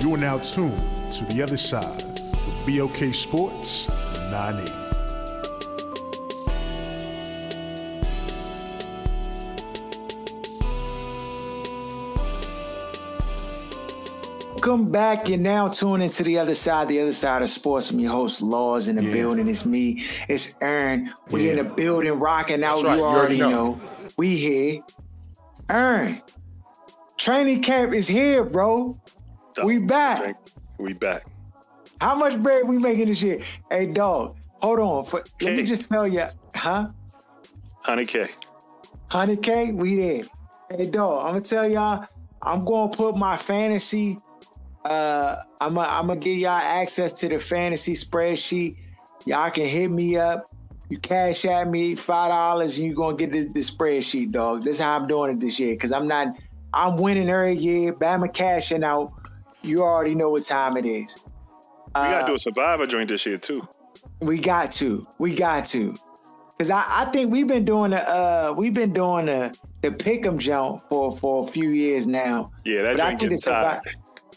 You are now tuned to the other side with BOK Sports 980. Welcome back. You're now tuning into the other side, the other side of sports. I'm your host, Laws in the Yeah. building. It's me. It's Aaron. We Yeah. in the building rocking out. right. You You already already know. know. We here. Aaron, training camp is here, bro. We back. We back. How much bread we making this year? Hey, dog, hold on. For, let me just tell you, huh? 100K. 100K, we there. Hey, dog, I'm gonna tell y'all, I'm gonna put my fantasy. Uh, I'm gonna I'm give y'all access to the fantasy spreadsheet. Y'all can hit me up. You cash at me five dollars, and you're gonna get the, the spreadsheet, dog. This is how I'm doing it this year, cause I'm not. I'm winning every year. Bama cashing out. You already know what time it is. We Uh, gotta do a survivor joint this year too. We got to. We got to. Cause I, I think we've been doing the uh we've been doing the the pick'em jump for for a few years now. Yeah, that But I think the tired.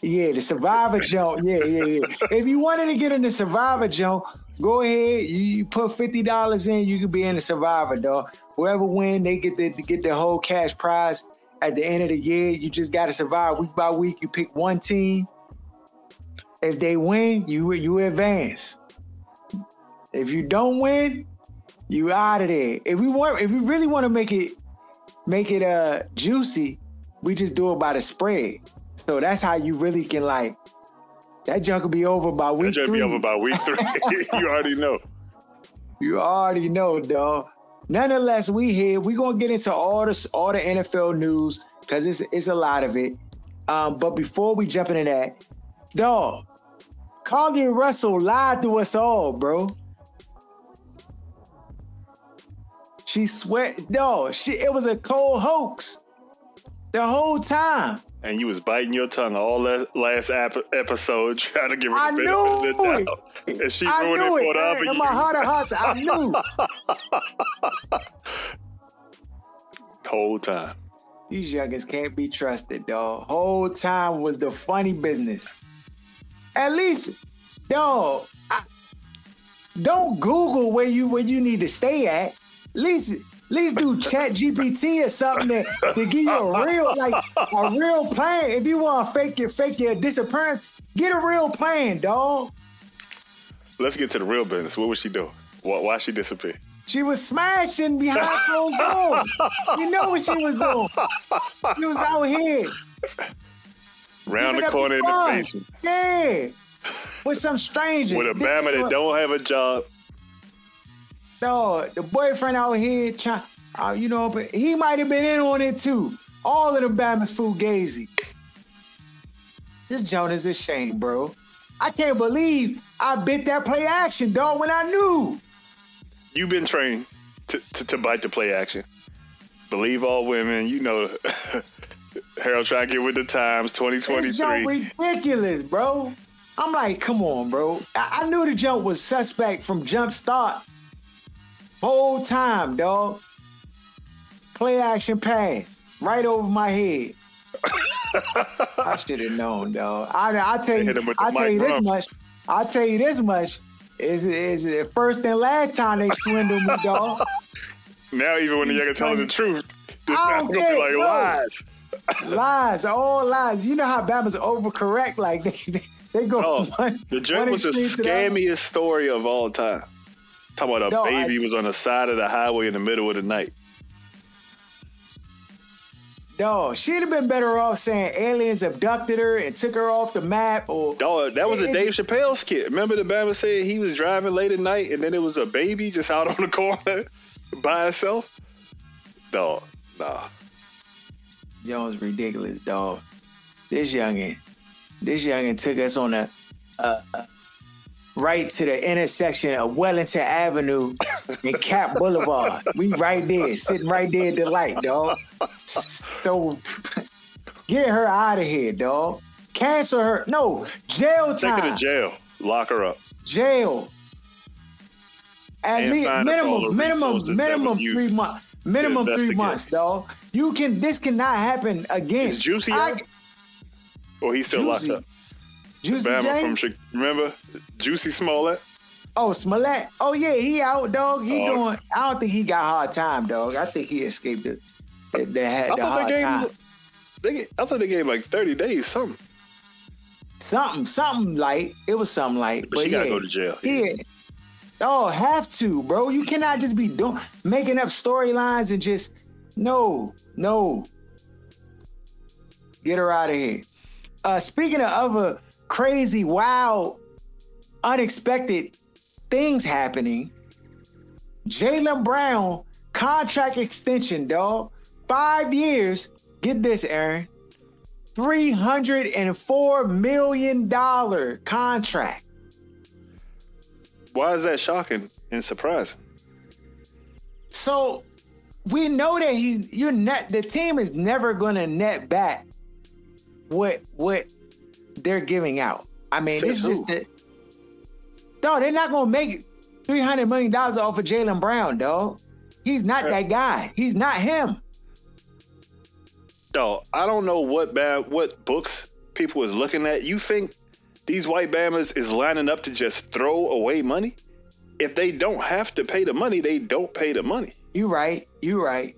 yeah, the survivor jump. Yeah, yeah, yeah. if you wanted to get in the survivor jump, go ahead. You, you put fifty dollars in, you could be in the survivor, dog. Whoever win, they get the get the whole cash prize at the end of the year. You just gotta survive week by week. You pick one team. If they win, you you advance. If you don't win, you out of there. If we want, if we really want to make it make it uh juicy, we just do it by the spread. So that's how you really can like that junk will be over by That week three. be over by week three. you already know. You already know, dog. Nonetheless, we here. We're gonna get into all the all the NFL news because it's it's a lot of it. Um, but before we jump into that, dog, Carlee Russell lied to us all, bro. She sweat, dog. She it was a cold hoax the whole time. And you was biting your tongue all that last ap- episode trying to give her I the benefit knew of the it. doubt. And she I ruined it for the other In my heart of hearts, I knew. Whole time. These youngins can't be trusted, dog. Whole time was the funny business. At least, dog, I, don't Google where you where you need to stay at. At least, at least do Chat GPT or something to, to give you a real like a real plan. If you want to fake your fake your disappearance, get a real plan, dog. Let's get to the real business. What was she doing? Why, why she disappear? She was smashing behind closed doors. You know what she was doing. She was out here. Round the corner in the basement Yeah. With some stranger. with a Bama that don't have a job. The boyfriend out here trying, uh, you know, but he might have been in on it too. All of the Bama's fugazi. This joint is a shame, bro. I can't believe I bit that play action, dog, when I knew. You've been trained to, to, to bite the play action. Believe all women. You know, Harold trying to get with the times. This joint 2023. ridiculous, bro. I'm like, come on, bro. I, I knew the jump was suspect from jump start. Whole time, dog. Play action pass right over my head. I should have known, dog. I I tell you, hit him with the I tell you this much. I tell you this much. Is is the first and last time they swindled me, dog. Now, even when are telling the truth, it's I don't be like bro. lies. lies, all lies. You know how Bama's overcorrect. Like they, they, they go. Oh, one- the one was the scammiest story of all time. Talking about a No, I- baby was on the side of the highway in the middle of the night. Dog, she'd have been better off saying aliens abducted her and took her off the map, or Dog, that was a Dave Chappelle skit. Remember the Bama said he was driving late at night and then it was a baby just out on the corner by itself? Dog, nah. Jones ridiculous, dog. This youngin, this youngin took us on a, a, a right to the intersection of Wellington Avenue and Cap Boulevard. We right there, sitting right there at the light, dog. So get her out of here, dog. Cancel her. No, jail time. Take her to jail. Lock her up. jail. At And least find us all minimum, minimum, minimum three months. Minimum three months, dog. You can. This cannot happen again. Is Juicy I- Or he's still locked up? Juicy Bama J. from Chi- remember Juicy Smollett. oh, Smollett. Oh yeah, he out, dog. He Oh. doing. I don't think he got hard time, dog. I think he escaped it. The, the, I the thought hard they gave time. him. They, I thought they gave like thirty days, something. Something, something light. It was something like. But, But, she yeah, gotta go to jail. yeah. Oh, have to, bro. You cannot just be doing making up storylines and just no, no. Get her out of here. Uh, speaking of other crazy, wild, unexpected things happening, Jaylen Brown contract extension, dog. Five years. Get this, Aaron. $304 million contract. Why is that shocking and surprising? So we know that he's you're net the team is never gonna net back what what they're giving out. I mean, Says it's just that no, they're not gonna make three hundred million dollars off of Jaylen Brown, dog. He's not that guy. He's not him. Dog, I don't know what bad what books people is looking at. You think these white bammers is lining up to just throw away money? If they don't have to pay the money, they don't pay the money. You right. You right.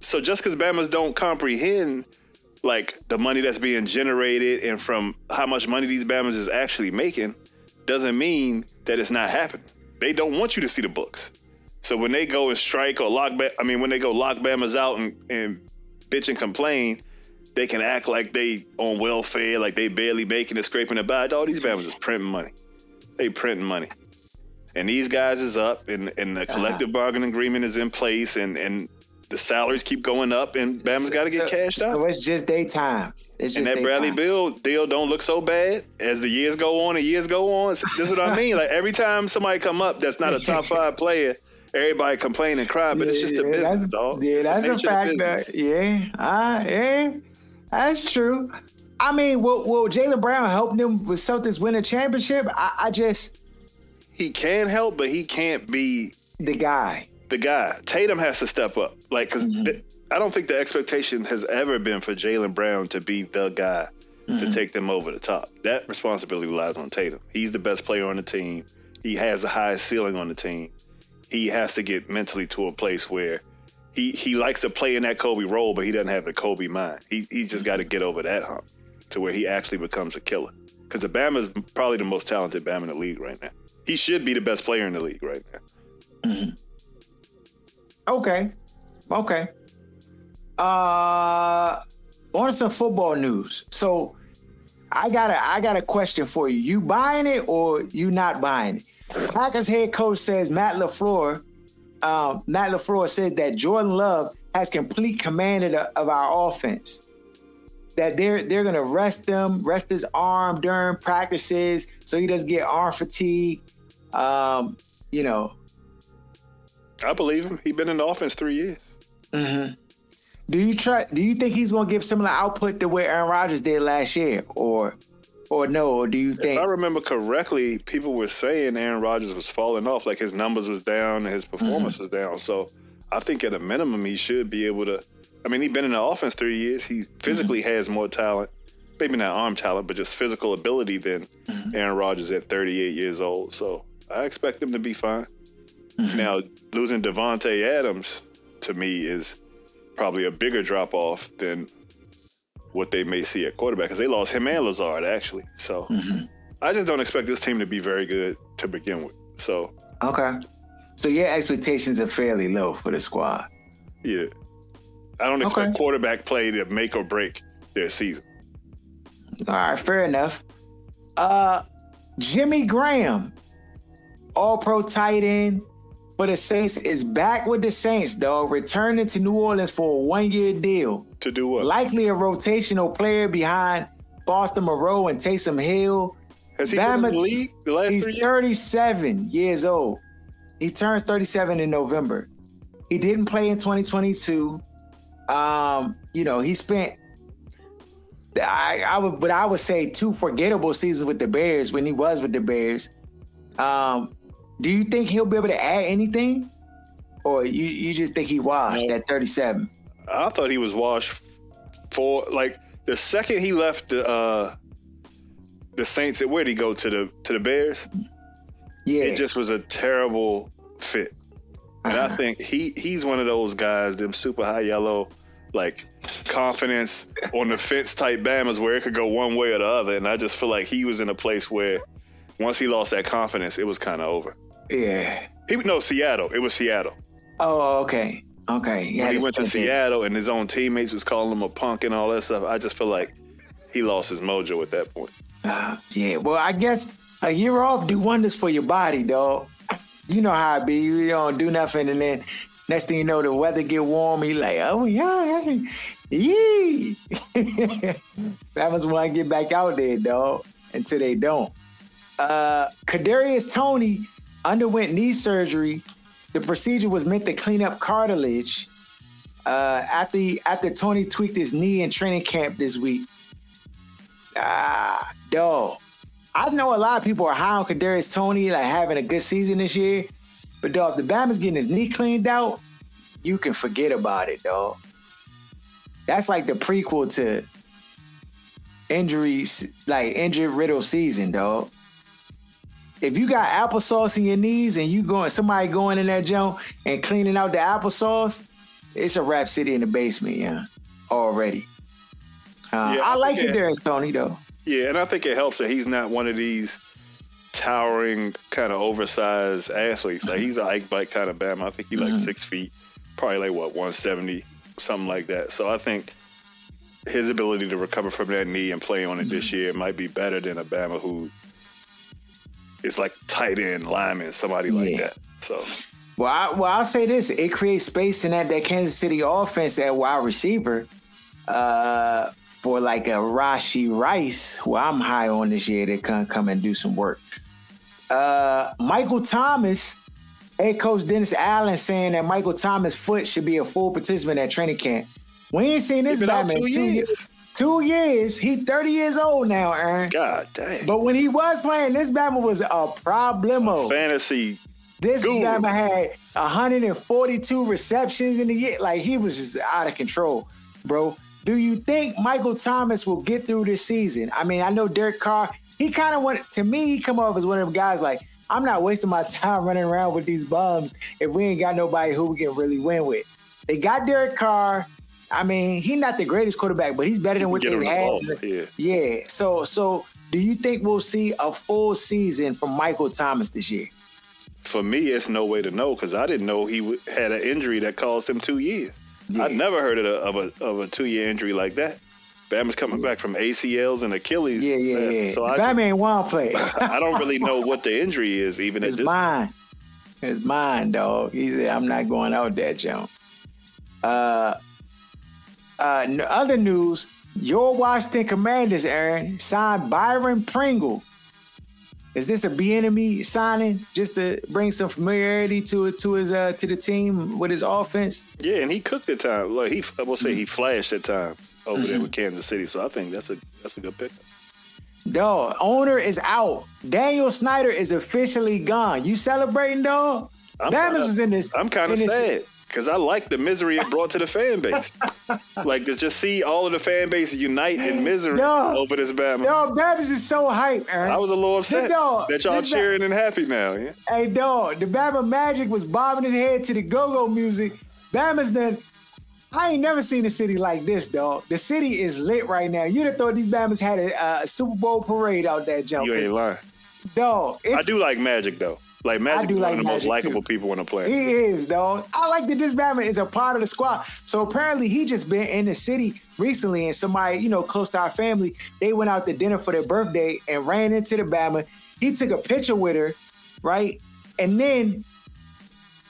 So just because bammers don't comprehend like the money that's being generated and from how much money these bammers is actually making, doesn't mean that it's not happening. They don't want you to see the books. So when they go and strike or lock, ba- I mean, when they go lock bammers out and, and bitch and complain, they can act like they on welfare, like they barely making it, scraping the by. All these bammers is printing money. They printing money. And these guys is up and, and the ah. collective bargaining agreement is in place and, and the salaries keep going up and Bama's got to get so, cashed out. So it's just daytime. It's just And that Bradley. Beal deal don't look so bad as the years go on and years go on. This is what I mean. Like every time somebody come up that's not a top five player, everybody complain and cry, but it's just a Yeah, business, dog. Yeah, It's that's a fact. That, yeah, uh, yeah, that's true. I mean, will, will Jaylen Brown help them with Celtics win a championship? I, I just He can help, but he can't be the guy. The guy. Tatum has to step up. Like, because Mm-hmm. I don't think the expectation has ever been for Jaylen Brown to be the guy Mm-hmm. to take them over the top. That responsibility lies on Tatum. He's the best player on the team. He has the highest ceiling on the team. He has to get mentally to a place where he he likes to play in that Kobe role, but he doesn't have the Kobe mind. He he just got to get over that hump to where he actually becomes a killer. Because the Bama is probably the most talented Bama in the league right now. He should be the best player in the league right now. Okay, okay. Uh, on some football news. So, I got a I got a question for you. You buying it or you not buying it? Packers head coach says Matt LaFleur. Um, Matt LaFleur says that Jordan Love has complete command of, of our offense. That they're they're gonna rest him, rest his arm during practices, so he doesn't get arm fatigue. Um, you know, I believe him. He's been in the offense three years. Do you try? Do you think he's going to give similar output to what Aaron Rodgers did last year, or, or no? Or do you think? If? I remember correctly, people were saying Aaron Rodgers was falling off, like his numbers was down and his performance Mm-hmm. was down. So I think at a minimum he should be able to. I mean, he's been in the offense three years. He physically Mm-hmm. has more talent, maybe not arm talent, but just physical ability than Mm-hmm. Aaron Rodgers at 38 years old. So I expect him to be fine. Mm-hmm. Now losing Davante Adams to me is probably a bigger drop off than what they may see at quarterback because they lost him and Lazard actually. So Mm-hmm. I just don't expect this team to be very good to begin with. So Okay, so your expectations are fairly low for the squad. yeah, I don't expect Okay. quarterback play to make or break their season. All right, fair enough. Uh, Jimmy Graham, All Pro tight end for the Saints, is back with the Saints, dog, returning to New Orleans for a one-year deal. To do what? Likely a rotational player behind Foster Moreau and Taysom Hill. Has he been in the league the last He's three years? 37 years old. He turns 37 in November. He didn't play in 2022. Um, you know, he spent I, I would but I would say two forgettable seasons with the Bears when he was with the Bears. Um, do you think he'll be able to add anything? Or you, you just think he washed No. at 37? I thought he was washed for like the second he left the uh the Saints. Where did he go to the to the Bears? Yeah. It just was a terrible fit. And I think he he's one of those guys, them super high yellow, like confidence on the fence type Bamas where it could go one way or the other. And I just feel like he was in a place where once he lost that confidence, it was kind of over. Yeah. He no Seattle. It was Seattle. Oh, okay. Okay. Yeah. when he went to Seattle and his own teammates was calling him a punk and all that stuff, I just feel like he lost his mojo at that point. Uh, yeah. Well, I guess a year off do wonders for your body, dog. You know how it be. You don't do nothing, and then next thing you know, the weather get warm. You like, oh yeah, yee. that was when I get back out there, dog. Until they don't. Uh, Kadarius Toney underwent knee surgery. The procedure was meant to clean up cartilage. Uh, after after Toney tweaked his knee in training camp this week. Ah, dog. I know a lot of people are high on Kadarius Toney, like having a good season this year. But dog, if the Bama's getting his knee cleaned out, you can forget about it, dog. That's like the prequel to injuries, like injury riddle season, dog. If you got applesauce in your knees and you going somebody going in that junk and cleaning out the applesauce, it's a rap city in the basement, yeah. Already. Uh, Yeah, I I like think it- Kadarius Toney though. Yeah, and I think it helps that he's not one of these towering, kind of oversized athletes. Like he's an Ike Bike kind of Bama. I think he's like six feet, probably like what 170, something like that. So I think his ability to recover from that knee and play on it this year might be better than a Bama who is like tight end lineman, somebody like Yeah. that. So Well, I, well, I'll say this: it creates space in that that Kansas City offense at wide receiver uh, for like a Rashee Rice, who I'm high on this year, that can come and do some work. Uh, Michael Thomas, head coach Dennis Allen saying that Michael Thomas' foot should be a full participant at training camp. We ain't seen this he's been Batman two two years. years. Two years. He 30 years old now, Aaron. God damn. But when he was playing, this Batman was a problemo. fantasy. This Guru. guy had 142 receptions in the year. Like he was just out of control, bro. Do you think Michael Thomas will get through this season? I mean, I know Derek Carr. He kind of went to me. He come off as one of them guys. Like I'm not wasting my time running around with these bums if we ain't got nobody who we can really win with. They got Derek Carr. I mean, he's not the greatest quarterback, but he's better than what Get they him the had. ball. Yeah. Yeah. So, so do you think we'll see a full season from Michael Thomas this year? For me, it's no way to know because I didn't know he w- had an injury that caused him two years. Yeah. I'd never heard of a, of a of a two year injury like that. Bama's coming back from ACLs and Achilles. Yeah, yeah, yeah. So I, Batman one play. I don't really know what the injury is even at it's this. mine. It's mine, dog. He said, I'm not going out that jump. Uh, uh, other news, your Washington Commanders, Aaron, signed Byron Pringle. Is this a enemy signing just to bring some familiarity to it to his uh to the team with his offense? Yeah, and he cooked at times. Like he, I will say Mm-hmm. he flashed at times over there with Kansas City. So I think that's a that's a good pick. Dog, owner is out. Daniel Snyder is officially gone. You celebrating, dog? I'm was in this. I'm kind of sad because I like the misery it brought to the fan base. like to just see all of the fan base unite in misery Dog. over this Bama. Yo, Bama's is so hype, Aaron. I was a little upset dog, that y'all this ba- cheering and happy now. Yeah? Hey, dog, the Bama Magic was bobbing his head to the go-go music. Bama's done. I ain't never seen a city like this, dog. The city is lit right now. You'd have thought these Bama's had a, a Super Bowl parade out that jump. You ain't lying. Dog, I do like Magic though. Like Magic is one like of the most likable people on the planet. He is, though. I like that this Batman is a part of the squad. So apparently he just been in the city recently and somebody, you know, close to our family, they went out to dinner for their birthday and ran into the Batman. He took a picture with her, right? And then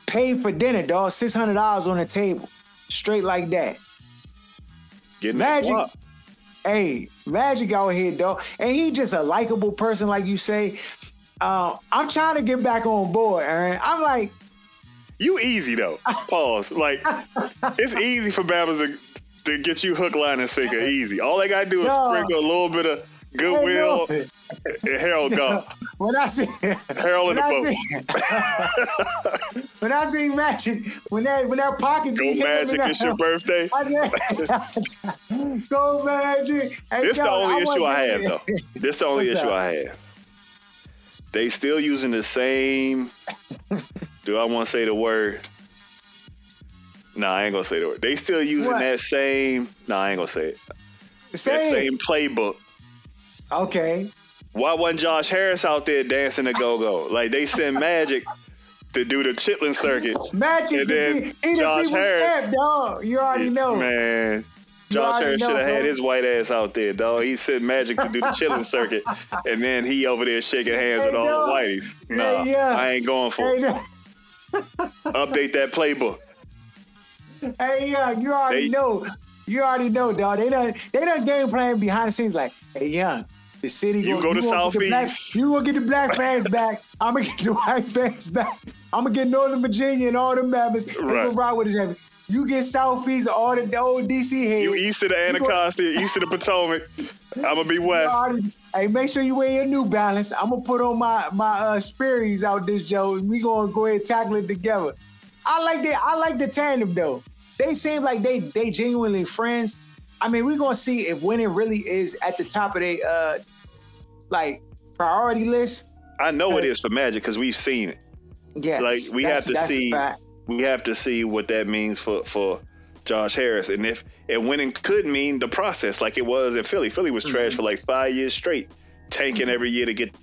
paid for dinner, dog. $600 on the table. Straight like that. Getting Magic. guap. Hey, Magic out here, dog. And he just a likable person, like you say. Uh, I'm trying to get back on board, Aaron. I'm like, You easy though. Pause. Like it's easy for Bama's to, to get you hook, line, and sinker. Easy. All they gotta do is No. sprinkle a little bit of goodwill and Harold gone. When I see Harold in the boat. when I see Magic, when that when that pocket Go Magic, it's your birthday. I said, Go Magic. Hey, This the yo, only issue I have though. This the only What's issue up? I have. They still using the same. do I want to say the word? Nah, I ain't gonna say the word. They still using What? that same. Nah, I ain't gonna say it. That Say it. same playbook. Okay. Why wasn't Josh Harris out there dancing the go go? Like they sent Magic to do the Chitlin circuit. Magic, And then be- he the Josh Harris- dog. You already know. Man. You Josh Harris should have had his white ass out there, dog. He sent Magic to do the Chitlin circuit, and then he over there shaking hands with all dog. the whiteys. Nah, Hey, yeah. I ain't going for Hey, it. no- Update that playbook. hey, yeah, you already They- know. You already know, dog. They done they done game plan behind the scenes like, hey, young, the city You gonna- go to gonna the black- Southeast. You gonna get the black fans back. I'm gonna get the white fans back. I'm gonna get Northern Virginia and all them members. They Right. gonna ride with us. You get Southeast, all the, old DC heads. You east of the Anacostia, east of the Potomac. I'm gonna be west. already- Hey, make sure you wear your New Balance. I'm gonna put on my my uh, Sperry's out this Joe. and We gonna go ahead and tackle it together. I like that. I like the tandem though. They seem like they they genuinely friends. I mean, we gonna see if winning really is at the top of their uh like priority list. I know it is for Magic because we've seen it. Yeah, Like we have to see. We have to see what that means for for Josh Harris, and if and winning could mean the process, like it was in Philly. Philly was Mm-hmm. trash for like five years straight, tanking every year to get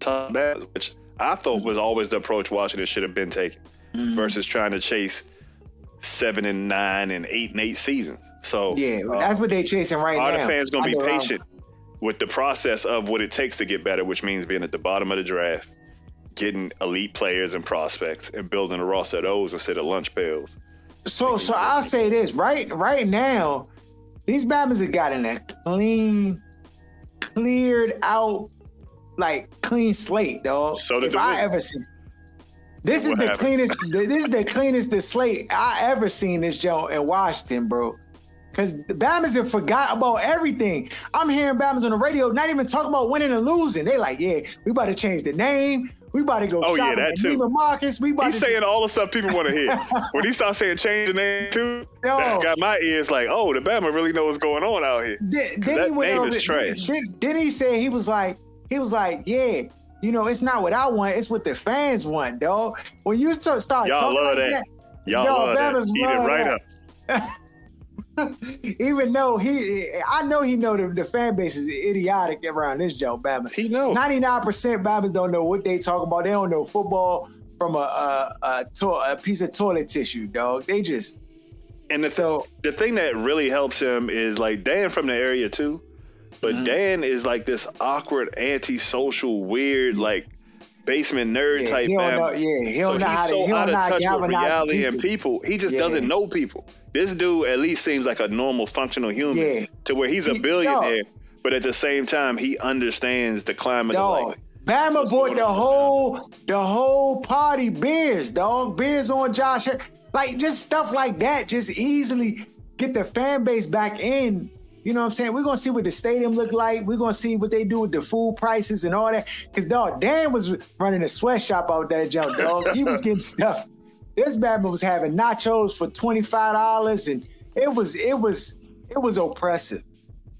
top balance, which I thought was always the approach Washington should have been taking, Mm-hmm. versus trying to chase seven and nine and eight and eight seasons. So Yeah, uh, that's what they're chasing right all now. the fans gonna I be um, patient with the process of what it takes to get better, which means being at the bottom of the draft, getting elite players and prospects, and building a roster of those instead of lunch pails. So so I'll say this right right now, these Bama's have gotten a clean, cleared out, like clean slate, dog. So did if the I Wizards. ever seen. This is the happened? cleanest. this is the cleanest the slate I ever seen this Joe in Washington, bro. Cause the Bama's have forgot about everything. I'm hearing Bama's on the radio, not even talking about winning and losing. They like, yeah, we about to change the name. We about to go Oh, yeah, that too. Marcus. We about He's to saying all the stuff people want to hear. when he starts saying change the name too, Yo. that got my ears like, oh, the Bama really know what's going on out here. 'Cause then that he went name over, is trash. Did, did he say he was like he was like yeah you know it's not what I want it's what the fans want dog when you start start Y'all talking love like that. Y'all Yo, love that. Bama's Eat it right that. up. even though he I know he know the, the fan base is idiotic around this Joe Bama He know. 99% Bama's don't know what they talk about they don't know football from a a, a, to- a piece of toilet tissue dog they just And the, th- so the thing that really helps him is like Dan from the area too, but Mm-hmm. Dan is like this awkward, antisocial, weird, like basement nerd yeah, type. he know yeah he so don't know he's how to so he out of to touch with reality and people. He just Yeah. doesn't know people. This dude at least seems like a normal, functional human. Yeah. To where he's a billionaire, but at the same time, he understands the climate of. Bama bought the whole the whole party beers, dog. Beers on Josh, like just stuff like that. Just easily get the fan base back in. You know what I'm saying? We're gonna see what the stadium look like. We're gonna see what they do with the food prices and all that. Cause dog, Dan was running a sweatshop out there, jump dog. He was getting stuff. This Bama was having nachos for twenty five dollars, and it was it was it was oppressive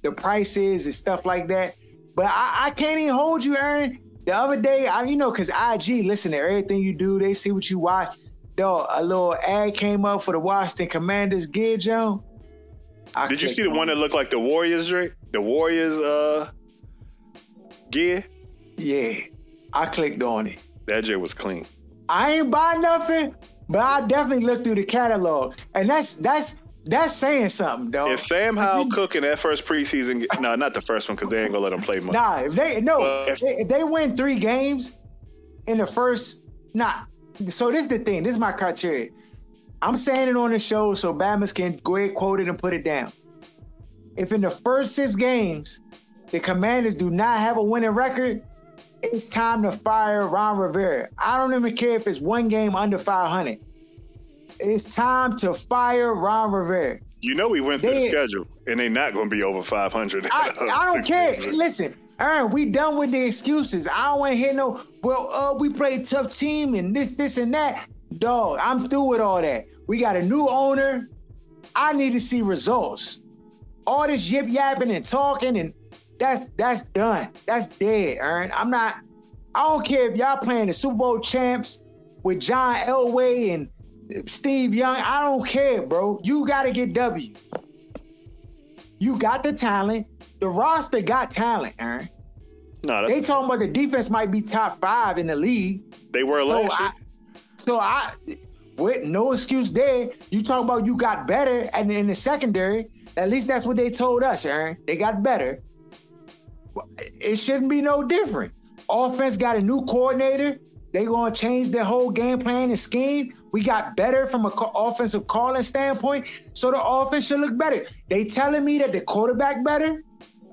the prices and stuff like that. But I, I can't even hold you, Aaron. The other day, I you know, cause IG listen to everything you do. They see what you watch. Dog, a little ad came up for the Washington Commanders gear, Joe. I Did you see the one that looked like the Warriors drink? The Warriors uh gear? Yeah, I clicked on it. That J was clean. I ain't buy nothing, but I definitely looked through the catalog, and that's that's that's saying something, though. If Sam Howell Cook in that first preseason, no, not the first one because they ain't gonna let him play much. Nah, if they no, But if, if they win three games in the first, nah. So this is the thing. This is my criteria. I'm saying it on the show so Bama's can go ahead, quote it, and put it down. If in the first six games the Commanders do not have a winning record, it's time to fire Ron Rivera. I don't even care if it's one game under 500. It's time to fire Ron Rivera. You know we went through They- the schedule, and they're not gonna be over 500. I, I don't care. games. Listen, Aaron, we done with the excuses. I don't want to hear no. Well, uh, we played tough team and this, this, and that. Dog, I'm through with all that. We got a new owner. I need to see results. All this yip yapping and talking and that's that's done. That's dead, Aaron. I'm not. I don't care if y'all playing the Super Bowl champs with John Elway and Steve Young. I don't care, bro. You got to get W. You got the talent. The roster got talent, Aaron. No, They talking about the defense might be top five in the league. they were So last I, year. So I, with no excuse there. You talk about you got better, and in the secondary, at least that's what they told us, Aaron. They got better. It shouldn't be no different. Offense got a new coordinator. They gonna change their whole game plan and scheme. We got better from an offensive calling standpoint, so the offense should look better. They telling me that the quarterback better.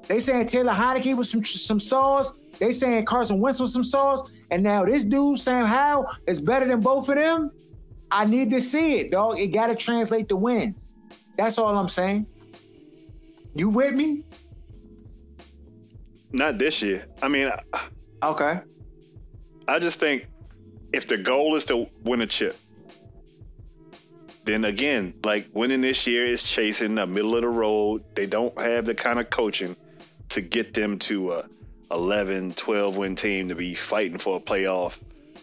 They saying Taylor Heinicke with some some sauce. They saying Carson Wentz with some sauce. And now this dude, Sam Howell, is better than both of them. I need to see it, dog. It got to translate to wins. That's all I'm saying. You with me? Not this year. I mean, I, Okay. I just think if the goal is to win a chip, then again, like winning this year is chasing the middle of the road. They don't have the kind of coaching to get them to a 11, 12 win team to be fighting for a playoff,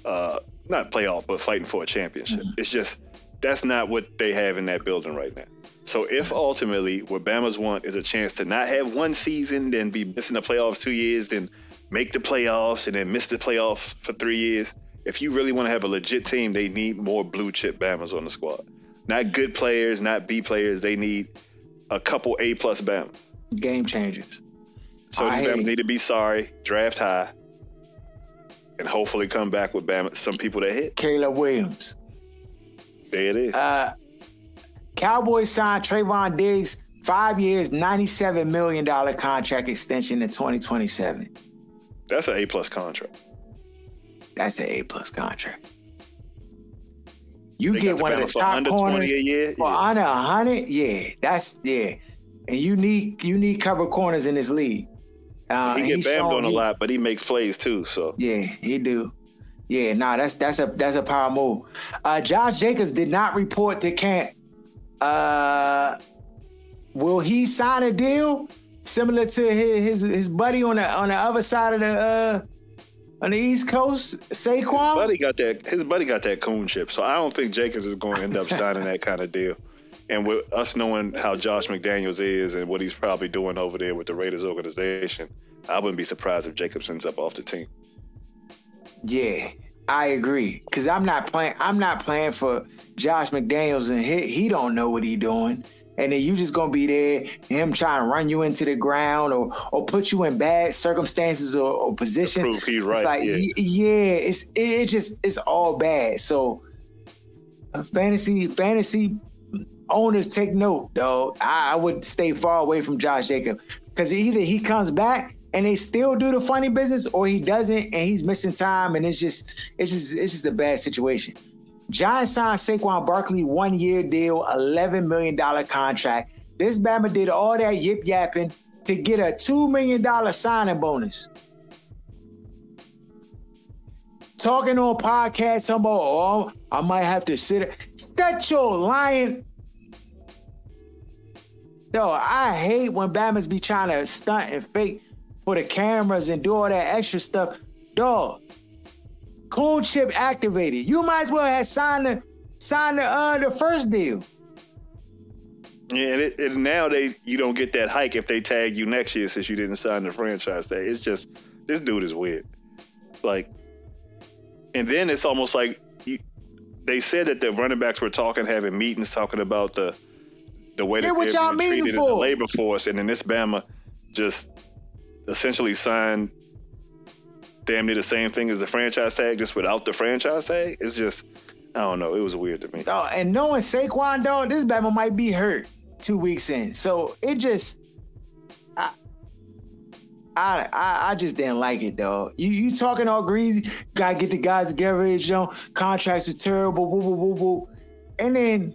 uh, not playoff, but fighting for a championship. It's just that's not what they have in that building right now. So if ultimately what Bama's want is a chance to not have one season, then be missing the playoffs two years, then make the playoffs and then miss the playoffs for three years. If you really want to have a legit team, they need more blue chip Bamas on the squad. Not good players, not B players. They need a couple A plus Bama. Game changers. So I these hear Bama need to be sorry, draft high, and hopefully come back with Bama, some people that hit. Caleb Williams. There it is. Uh, Cowboys signed Trevon Diggs, five years, $97 million contract extension in 2027. That's an A plus contract. That's an A plus contract. You They get one of the top under corners 20 a year. for Yeah. under a hundred. Yeah, that's yeah. And you need you need cover corners in this league. Uh, he get bammed on a he- lot, but he makes plays too. So Yeah, he do. Yeah, nah, that's that's a that's a power move. Uh, Josh Jacobs did not report to camp. Uh, will he sign a deal similar to his his, his buddy on the on the other side of the uh, on the East Coast, Saquon? buddy got that. His buddy got that coon chip. So I don't think Jacobs is going to end up signing that kind of deal. And with us knowing how Josh McDaniels is and what he's probably doing over there with the Raiders organization, I wouldn't be surprised if Jacobs ends up off the team. Yeah, I agree. Cause I'm not playing. I'm not playing for Josh McDaniels, and he he don't know what he doing. And then you just gonna be there, him trying to run you into the ground or or put you in bad circumstances or, or positions. prove he's It's right, like, yeah. yeah, it's it, it just it's all bad. So uh, fantasy fantasy owners take note, though. I, I would stay far away from Josh Jacob because either he comes back and they still do the funny business, or he doesn't and he's missing time, and it's just it's just it's just a bad situation. Giants signed Saquon Barkley one year deal, eleven million dollar contract. This Bama did all that yip yapping to get a two million dollar signing bonus. Talking on podcasts, talking about, oh, I might have to sit. Shut your lying. Yo, I hate when Bama's be trying to stunt and fake for the cameras and do all that extra stuff. Dog, cool chip activated. You might as well have signed the signed the uh the first deal. Yeah, and, it, and now they you don't get that hike if they tag you next year since you didn't sign the franchise tag. It's just this dude is weird. Like, and then it's almost like you, they said that the running backs were talking, having meetings, talking about the the way that what they're y'all being treated in the for? labor force, and then this Bama just essentially signed damn near the same thing as the franchise tag, just without the franchise tag. It's just I don't know. It was weird to me. Dog, and knowing Saquon, dog, this Bama might be hurt two weeks in. So it just I I I, I just didn't like it, dog. You you talking all greasy, gotta get the guys together, you know, contracts are terrible, woo, woo, woo, woo. And then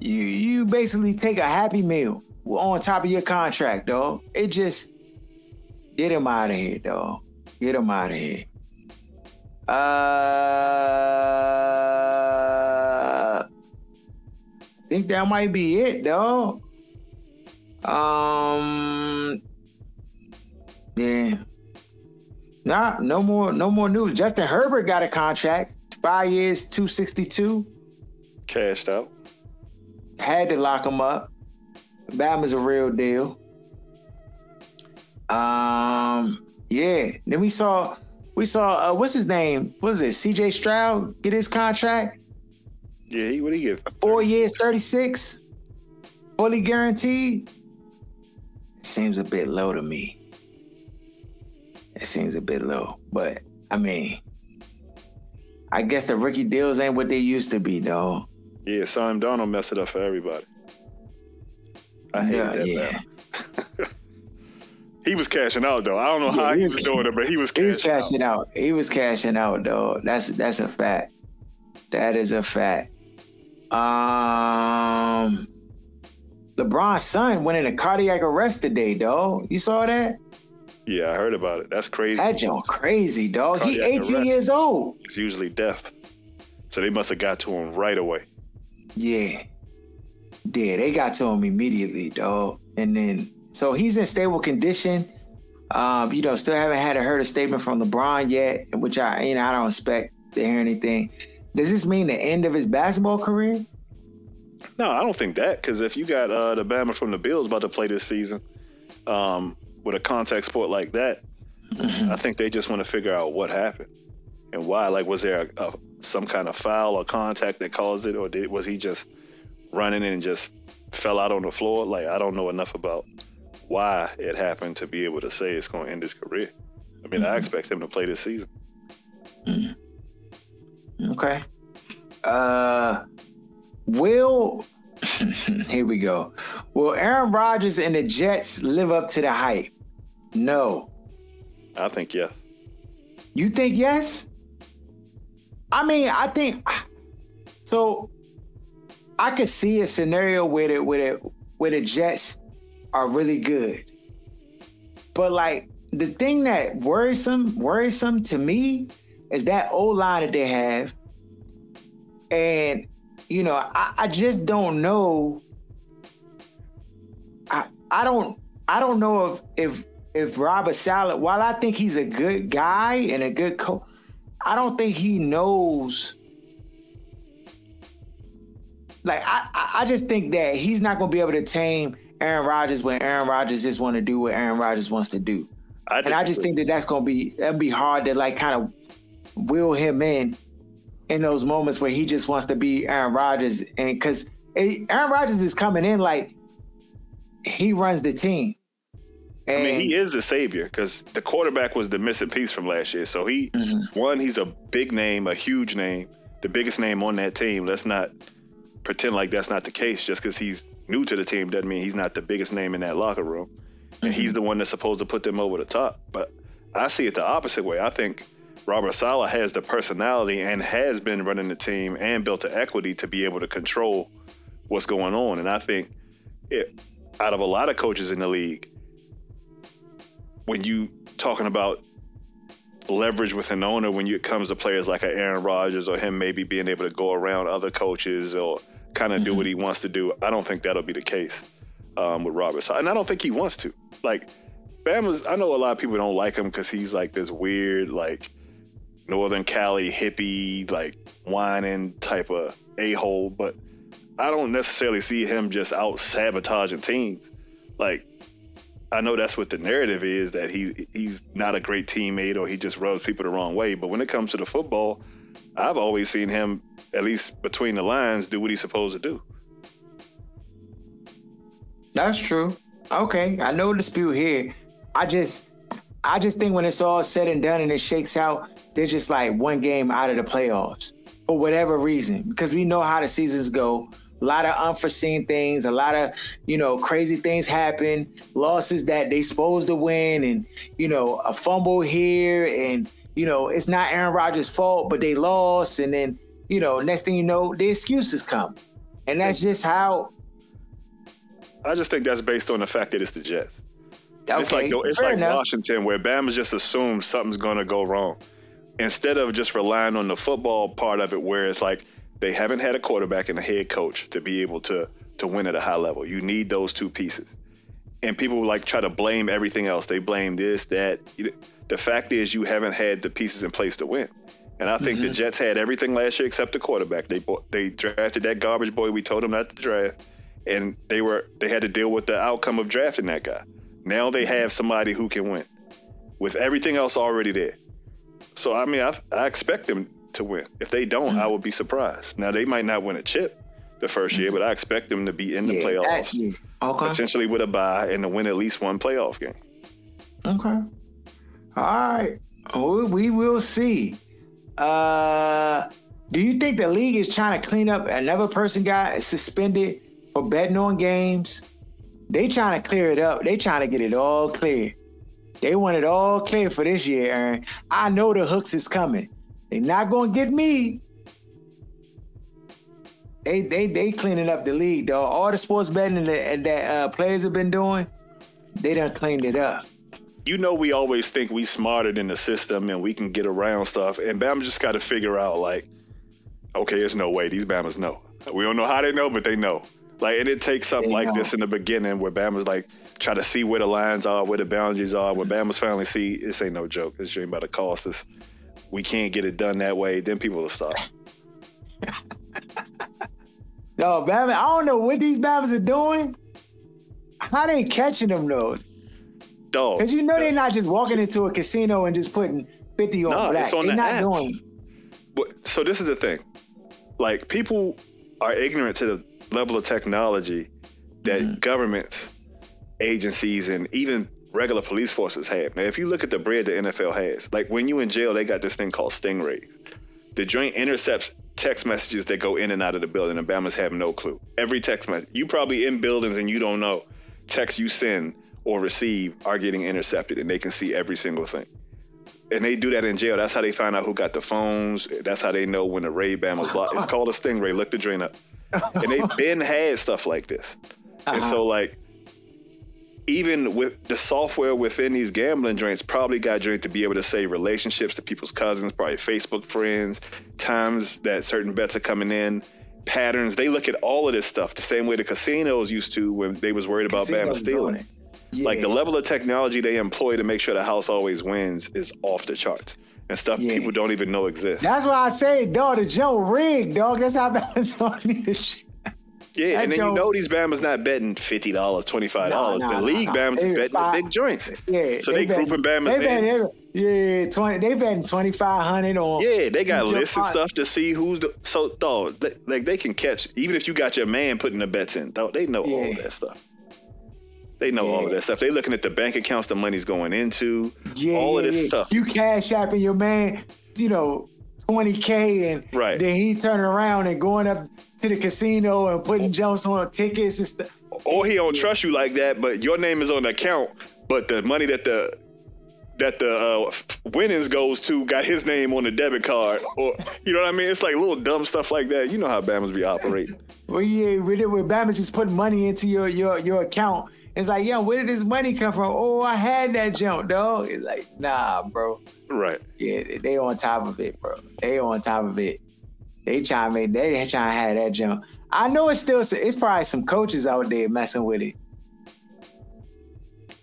you you basically take a happy meal on top of your contract, dog. It just get him out of here, dog. Get him out of here. Uh think that might be it, though. Um, yeah. Nah, no more, no more news. Justin Herbert got a contract, five years, two sixty two. Cashed out. Had to lock him up. Bama's a real deal. Um, yeah. Then we saw, we saw, uh, what's his name? What is it? C.J. Stroud get his contract. Yeah, he what he get? Four years, thirty six, fully guaranteed. Seems a bit low to me. It seems a bit low, but I mean, I guess the rookie deals ain't what they used to be, though. Yeah, Sam Darnold messed it up for everybody. I hate Yeah, that. yeah. man. he was cashing out though. I don't know Yeah, how he he was was doing it, but he was He was cashing out. out. He was cashing out, though. That's that's a fact. That is a fact. Um, LeBron's son went in a cardiac arrest today, dog. You saw that? Yeah, I heard about it. That's crazy. That joint crazy, dog. He 18 arrest. years old. He's usually deaf, so they must have got to him right away. Yeah. Yeah, they got to him immediately, dog. And then so he's in stable condition. Um, you know, still haven't had a heard a statement from LeBron yet, which I you know I don't expect to hear anything. Does this mean the end of his basketball career? No, I don't think that because if you got uh, the Bama from the Bills about to play this season um, with a contact sport like that, I think they just want to figure out what happened and why. Like, was there a, a, some kind of foul or contact that caused it, or did, was he just running and just fell out on the floor? Like, I don't know enough about why it happened to be able to say it's going to end his career. I mean, I expect him to play this season. Okay. Uh will here we go. Will Aaron Rodgers and the Jets live up to the hype? No. I think yes. You think yes? I mean, I think so. I could see a scenario where the where the where the Jets are really good, but like the thing that worrisome worrisome to me is that old line that they have, and you know I, I just don't know. I I don't I don't know if if if Robert Saleh, while I think he's a good guy and a good coach, I don't think he knows. Like I, I- just think that he's not going to be able to tame Aaron Rodgers when Aaron Rodgers just want to do what Aaron Rodgers wants to do, I and I just think that that's going to be that'd be hard to like kind of wheel him in in those moments where he just wants to be Aaron Rodgers, and because Aaron Rodgers is coming in like he runs the team. I mean, he is the savior because the quarterback was the missing piece from last year. So he, Mm-hmm. one, he's a big name, a huge name, the biggest name on that team. Let's not pretend like that's not the case. Just because he's new to the team doesn't mean he's not the biggest name in that locker room. And Mm-hmm. he's the one that's supposed to put them over the top. But I see it the opposite way. I think Robert Saleh has the personality and has been running the team and built the equity to be able to control what's going on. And I think it, out of a lot of coaches in the league, when you talking about leverage with an owner when you, it comes to players like a Aaron Rodgers or him maybe being able to go around other coaches or kind of do what he wants to do. I don't think that'll be the case um, with Robert. And I don't think he wants to. Like, Bama's, I know a lot of people don't like him because he's like this weird, like, Northern Cali hippie, like, whining type of a hole, but I don't necessarily see him just out sabotaging teams. Like, I know that's what the narrative is that he he's not a great teammate or he just rubs people the wrong way. But when it comes to the football, I've always seen him, at least between the lines, do what he's supposed to do. That's true. Okay, I no dispute here. I just, I just think when it's all said and done and it shakes out, they're just like one game out of the playoffs for whatever reason. Because we know how the seasons go. A lot of unforeseen things, a lot of you know crazy things happen, losses that they supposed to win, and you know a fumble here, and you know it's not Aaron Rodgers' fault, but they lost, and then you know next thing you know the excuses come, and that's just how. I just think that's based on the fact that it's the Jets. Okay, it's like it's like enough. Washington where Bama just assumes something's going to go wrong instead of just relying on the football part of it, where it's like They haven't had a quarterback and a head coach to be able to to win at a high level. You need those two pieces. And people like try to blame everything else. They blame this, that. The fact is, you haven't had the pieces in place to win. And I think mm-hmm. the Jets had everything last year except the quarterback. They they drafted that garbage boy we told them not to draft, and they were they had to deal with the outcome of drafting that guy. Now they have somebody who can win with everything else already there. So I mean, I, I expect them to win. If they don't, mm-hmm. I would be surprised. Now they might not win a chip the 1st year, but I expect them to be in the yeah, playoffs, okay. potentially with a bye, and to win at least one playoff game. Okay. All right. we will see. Uh, do you think the league is trying to clean up? Another person got suspended for betting on games. They trying to clear it up. They trying to get it all clear. They want it all clear for this year, Aaron. I know the hooks is coming. They not gonna get me. They they they cleaning up the league, though. All the sports betting that, that uh, players have been doing, they done cleaned it up you know we always think we smarter than the system and we can get around stuff. And Bama just got to figure out like, okay, there's no way these Bamas know. We don't know how they know, but they know. Like, and it takes something like this in the beginning where Bama's like try to see where the lines are, where the boundaries are. where Bama's finally see this ain't no joke. This dream about to cost us. We can't get it done that way. Then people will stop. no, Bama. I don't know what these Bamas are doing. How they catching them though? dog. Because you know they're not just walking into a casino and just putting 50 on nah, black. It's on they're the not apps. doing. But, so this is the thing. Like people are ignorant to the level of technology that mm-hmm. governments, agencies, and even regular police forces have. Now, if you look at the bread the NFL has, like when you in jail, they got this thing called stingrays. The joint intercepts text messages that go in and out of the building, and Bama's have no clue. Every text message, you probably in buildings and you don't know. texts you send or receive are getting intercepted and they can see every single thing. And they do that in jail. That's how they find out who got the phones. That's how they know when the Ray Ban was blocked. It's called a stingray. Look the drain up. And they've been had stuff like this. And so like even with the software within these gambling joints probably got joined to be able to say relationships to people's cousins, probably Facebook friends, times that certain bets are coming in, patterns. They look at all of this stuff the same way the casinos used to when they was worried about Bama stealing. Yeah. Like the level of technology they employ to make sure the house always wins is off the charts and stuff yeah. people don't even know exists. That's why I say, dog, the Joe rigged, dog. That's how Bama's on this shit. Yeah, that and then Joe, you know these Bama's not betting fifty dollars, twenty five dollars. Nah, nah, the league nah, Bama's betting the big joints. Yeah, so they, they grouping Bama's they in. Yeah, twenty. They betting twenty five hundred on. Yeah, they got lists and stuff to see who's the. So dog, they, like they can catch even if you got your man putting the bets in. Dog, they know yeah. all that stuff. They know yeah. all of that stuff. They looking at the bank accounts the money's going into. Yeah, all of this stuff. You cash apping your man, you know, 20K and right. then he turning around and going up to the casino and putting Jones on tickets and stuff. Or he don't trust you like that, but your name is on the account, but the money that the that the uh, winnings goes to got his name on the debit card, or you know what I mean? It's like little dumb stuff like that. You know how Bama's be operating. Well, yeah, where Bama's just putting money into your your your account it's like, yo, where did this money come from? Oh, I had that jump, dog. It's like, nah, bro. Right. Yeah, they on top of it, bro. They on top of it. They trying to make, they trying to have that jump. I know it's still, it's probably some coaches out there messing with it.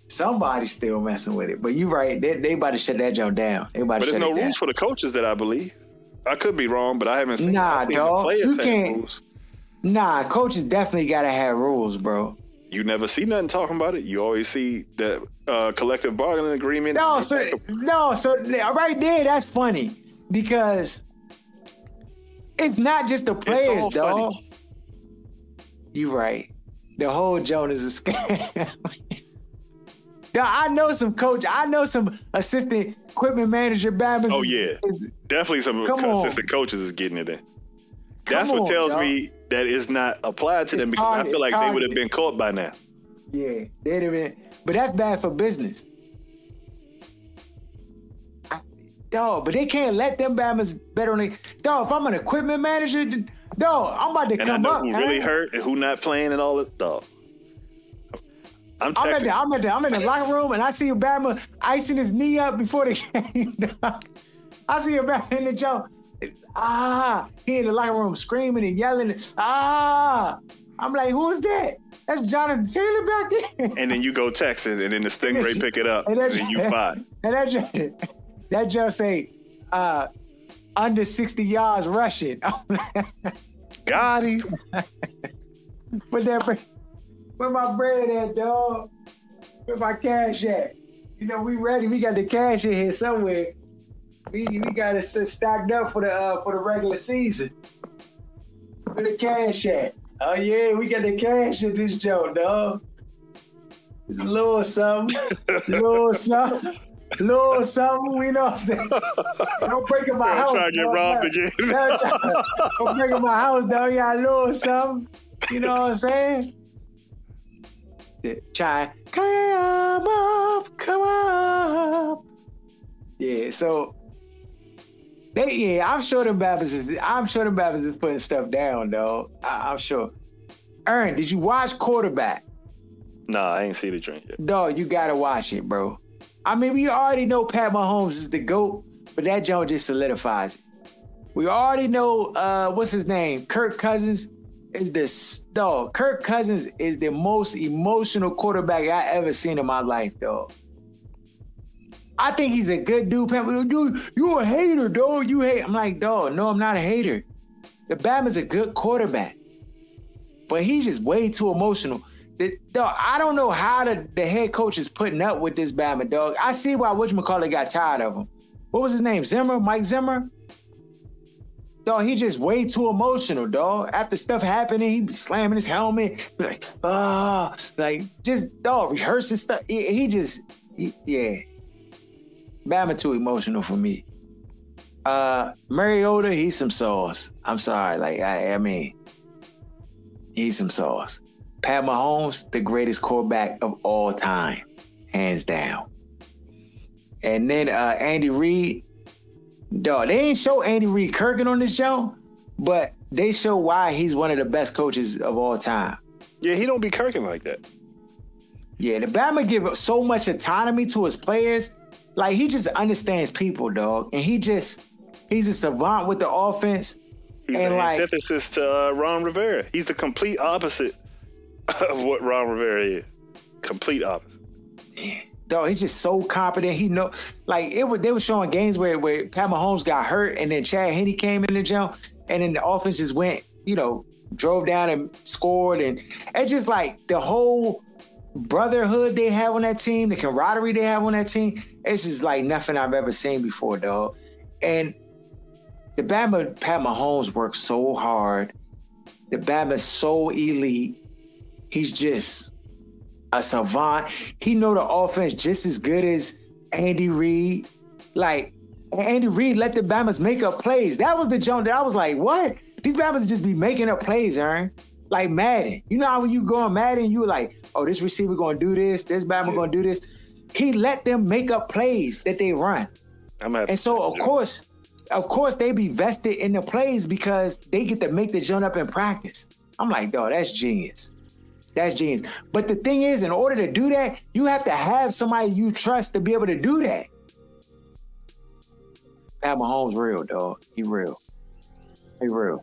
Somebody's still messing with it, but you right. They, they about to shut that jump down. They about but there's no rules for the coaches that I believe. I could be wrong, but I haven't seen. Nah, dog. You can't. Rules. Nah, coaches definitely gotta have rules, bro you never see nothing talking about it. You always see the uh, collective bargaining agreement. No, so no, so right there, that's funny because it's not just the players, dog. You right. The whole joint is a scam. I know some coach. I know some assistant equipment manager. Babbitt. Oh yeah, is, definitely some assistant on. coaches is getting it in. That's what tells me that it's not applied to it's them because I feel like they would have been caught by now. Yeah, they'd have been, but that's bad for business. Dog, but they can't let them Bama's bet on it. Dog, if I'm an equipment manager, dog, I'm about to and come I know up. Who man. really hurt and who not playing and all that, dog. I'm, I'm, at the, I'm, at the, I'm in the locker room and I see a Bama icing his knee up before the game. I see a Bama in the jump. ah, he in the locker room screaming and yelling, ah. I'm like, who is that? That's Jonathan Taylor back there. And then you go texting, and then the Stingray pick it up, and, that- then you fight. And that just, that just say, uh, under 60 yards rushing. Got him. Put that, bre- where my bread at, dog? Where my cash at? You know, we ready. We got the cash in here somewhere. We, we got it s- stacked up for the uh, for the regular season. Where the cash at? Oh yeah, we got the cash in this joke, dog. It's a little something, little something, little something. We know. what I'm saying? Don't break in my house. trying to get robbed again. Don't break in my house, got a little something. You know what I'm saying? Try come up, come up. Yeah, so they yeah, I'm sure the Baptists is I'm sure the Baptists is putting stuff down, though. I, I'm sure. Aaron, did you watch quarterback? Nah, I ain't see the drink yet. Dog, you gotta watch it, bro. I mean, we already know Pat Mahomes is the GOAT, but that joint just solidifies it. We already know uh what's his name? Kirk Cousins is the dog. Kirk Cousins is the most emotional quarterback I ever seen in my life, dog. I think he's a good dude. Pat, you you a hater, dog. You hate. I'm like, dog. No, I'm not a hater. The Bama's a good quarterback, but he's just way too emotional. The, dog, I don't know how the, the head coach is putting up with this Bama dog. I see why whatchamacallit got tired of him. What was his name? Zimmer? Mike Zimmer? Dog, he just way too emotional, dog. After stuff happening, he be slamming his helmet, like, ah, like just dog rehearsing stuff. He, he just, he- yeah. Bama too emotional for me. Uh, Mariota, he's some sauce. I'm sorry, like I, I mean, he's some sauce. Pat Mahomes, the greatest quarterback of all time, hands down. And then uh, Andy Reid, dog, they ain't show Andy Reid Kirkin on this show, but they show why he's one of the best coaches of all time. Yeah, he don't be kirking like that. Yeah, the Bama give so much autonomy to his players. Like he just understands people, dog, and he just he's a savant with the offense. He's And the like- antithesis to uh, Ron Rivera. He's the complete opposite of what Ron Rivera is. Complete opposite. Dog, he's just so competent. He know, like it was. They were showing games where where Pat Mahomes got hurt, and then Chad Henne came in the jump, and then the offense just went, you know, drove down and scored, and it's just like the whole brotherhood they have on that team, the camaraderie they have on that team. It's just like nothing I've ever seen before, dog. And the Bama Pat Mahomes works so hard. The Bama's so elite. He's just a savant. He know the offense just as good as Andy Reid. Like Andy Reid let the Bama's make up plays. That was the jump that I was like, what? These Bama's just be making up plays, Aaron. Like Madden. You know how when you go on Madden, you were like, oh, this receiver gonna do this, this Bama gonna do this. He let them make up plays that they run. And so of course, of course they be vested in the plays because they get to make the jump up in practice. I'm like, dog, that's genius. That's genius. But the thing is, in order to do that, you have to have somebody you trust to be able to do that. Pat Mahomes real, dog. He real. He real.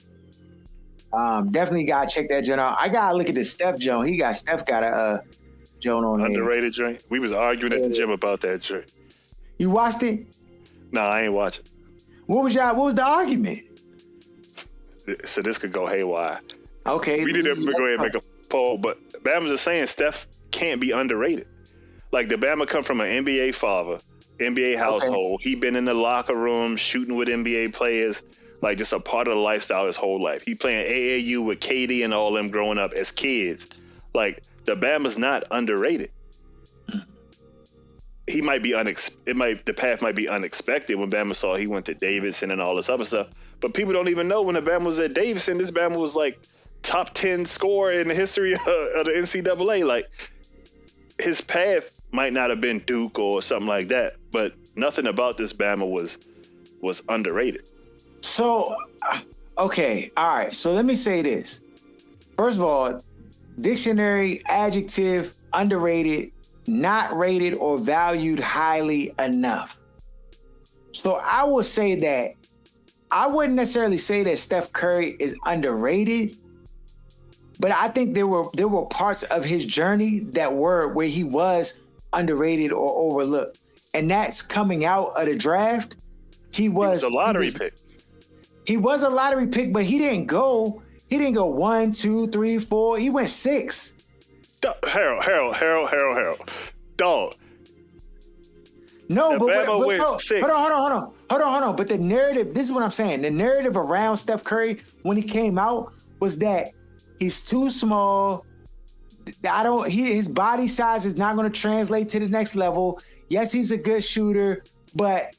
Um, definitely gotta check that joint out. I gotta look at the Steph Joan. He got Steph got a uh, Joan on there. underrated drink. We was arguing at the gym about that drink. You watched it? Nah, I ain't watching. What was y'all? What was the argument? So this could go haywire. Okay, We need to go ahead and make a poll, but Bama's just saying Steph can't be underrated. Like the Bama come from an NBA father, NBA household. He been in the locker room shooting with NBA players, like just a part of the lifestyle his whole life. He playing AAU with KD and all them growing up as kids. Like the Bama's not underrated. He might be unex. It might the path might be unexpected when Bama saw he went to Davidson and all this other stuff. But people don't even know when the Bama was at Davidson. This Bama was like top 10 scorer in the history of, of the NCAA. Like his path might not have been Duke or something like that, but nothing about this Bama was was underrated. So, okay, all right. So let me say this. First of all, dictionary adjective underrated, not rated or valued highly enough. So I will say that I wouldn't necessarily say that Steph Curry is underrated, but I think there were there were parts of his journey that were where he was underrated or overlooked, and that's coming out of the draft. He was, He was a lottery he was, pick. He was a lottery pick, but he didn't go. He didn't go one, two, three, four. He went six. Harold, Harold, Harold, Harold, Harold. Dog, No, but, but, but went no, six. hold on, hold on, hold on, hold on, hold on. But the narrative, this is what I'm saying. The narrative around Steph Curry when he came out was that he's too small. I don't. He, his body size is not going to translate to the next level. Yes, he's a good shooter, but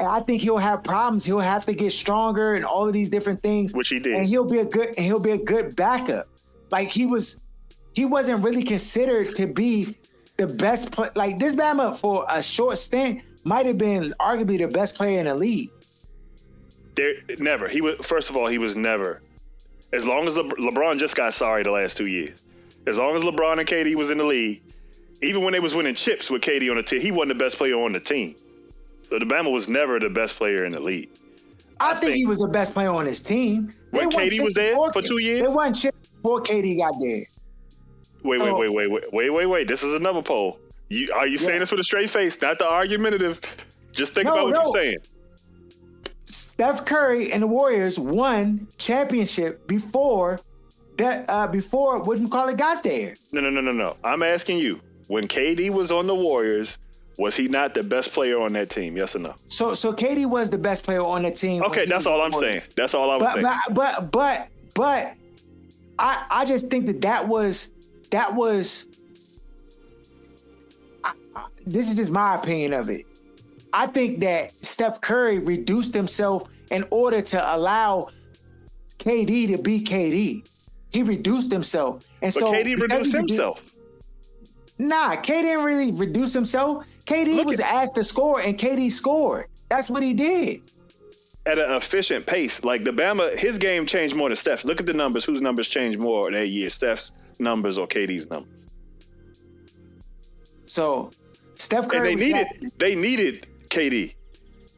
I think he'll have problems. He'll have to get stronger and all of these different things. Which he did. and he'll be a good. And he'll be a good backup. Like he was, he wasn't really considered to be the best play. Like this Bama for a short stint might have been arguably the best player in the league. there never. He was first of all, he was never. As long as Le- LeBron just got sorry the last two years. As long as LeBron and KD was in the league, even when they was winning chips with KD on the team, he wasn't the best player on the team. So the Bama was never the best player in the league. I, I think, think- he was the best player on his team. When KD was there for two years? They won chips before KD got there. Wait, wait, Oh. wait, wait, wait, wait, wait, wait. This is another poll. You are you saying Yeah. this with a straight face, not the argumentative? Just think No, about what no. you're saying. Steph Curry and the Warriors won championship before that. Uh, before what you call it got there. No, no, no, no, no. I'm asking you. When KD was on the Warriors, was he not the best player on that team? Yes or no? So so KD was the best player on the team. Okay, that's all I'm Warriors. saying. That's all I was But saying. but but but but I I just think that that was that was. I- I- this is just my opinion of it. I think that Steph Curry reduced himself in order to allow KD to be KD. He reduced himself, and But so KD reduced himself. Nah, KD didn't really reduce himself. KD Look was asked to score, and KD scored. That's what he did. at an efficient pace. Like the Bama, his game changed more than Steph's. Look at the numbers. Whose numbers changed more that year? Steph's numbers or KD's numbers? So Steph Curry And they needed they needed KD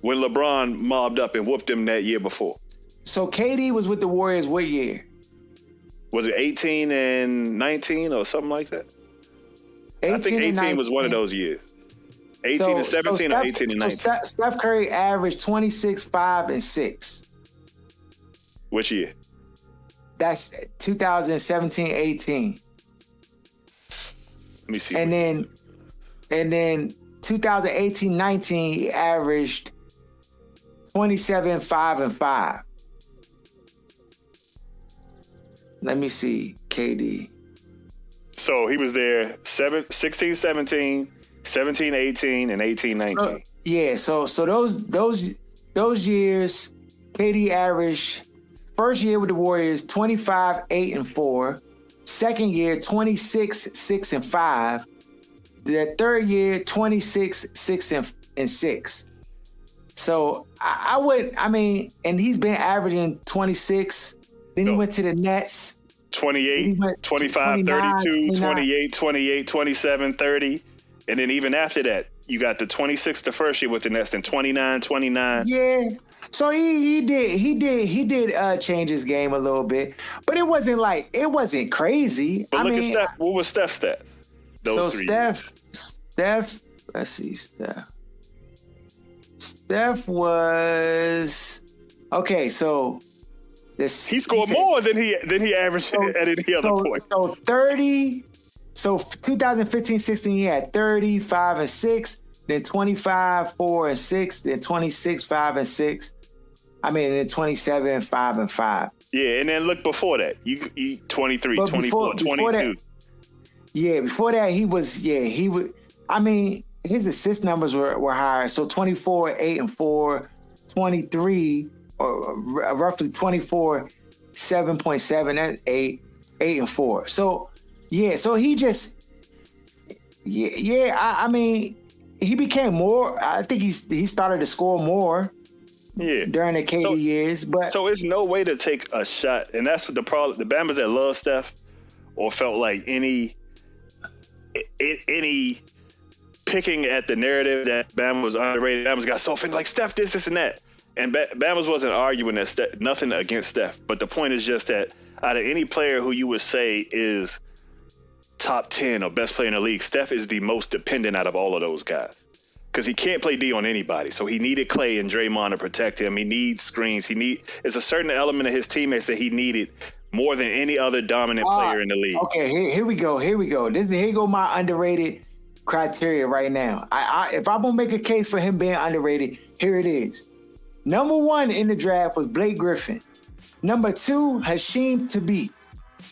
when LeBron mobbed up and whooped him that year before. So KD was with the Warriors what year? Was it 18 and 19 or something like that? I think 18 18 and was one of those years. 18 So- and 17 so or 18 and 19. Steph, Steph Curry averaged 26, 5, and 6. Which year? That's 2017, 18. Let me see. And then and then 2018, 19, he averaged 27, 5, and 5. Let me see, KD. so he was there seven, 16, 17, 17, 18, and 18, 19. Uh, yeah, so so those those those years, KD averaged first year with the Warriors 25, 8, and 4. Second year, 26, 6, and 5. The third year, 26, 6, and, and 6. So I, I would, I mean, and he's been averaging 26. Then he went to the Nets. He 28, 25, 32, 29. 28, 28, 27, 30. And then even after that, you got the 26 the first year with the Nets, and 29, 29. Yeah. So he he did he did he did uh change his game a little bit, but it wasn't like it wasn't crazy. But I look mean, at Steph. What was Steph's stats? Those so three Steph. Steph let's see Steph. Steph was okay. So this He scored said- more than he than he averaged So- at any other so, point. so 30 so 2015 16 he had 30 5 and 6 then 25 4 and 6 then 26 5 and 6 i mean then 27 5 and 5 Yeah, and then look before that. You, you 23, But 24, before- before 22. that- yeah before that he was yeah he would i mean his assist numbers were, were higher so 24 8 and 4 23 or r- roughly 24 7.7 that's 8 8 and 4 so yeah so he just yeah yeah I, I mean he became more i think he's he started to score more yeah. during the KD So- years but So it's no way to take a shot, and that's what the problem. The Bama's that love Steph, or felt like any, any picking at the narrative that Bama was underrated. Bama's got so offended, like Steph this, this, and that. And ba- Bama's wasn't arguing that Ste- nothing against Steph, but the point is just that out of any player who you would say is top ten or best player in the league, Steph is the most dependent out of all of those guys because he can't play D on anybody. So he needed Clay and Draymond to protect him. He needs screens. He need it's a certain element of his teammates that he needed more than any other dominant Uh, player in the league. Okay, here, here we go. Here we go. This is here go my underrated criteria right now. I, I if I'm gonna make a case for him being underrated, here it is. Number one in the draft was Blake Griffin. Number two, Hasheem Thabeet.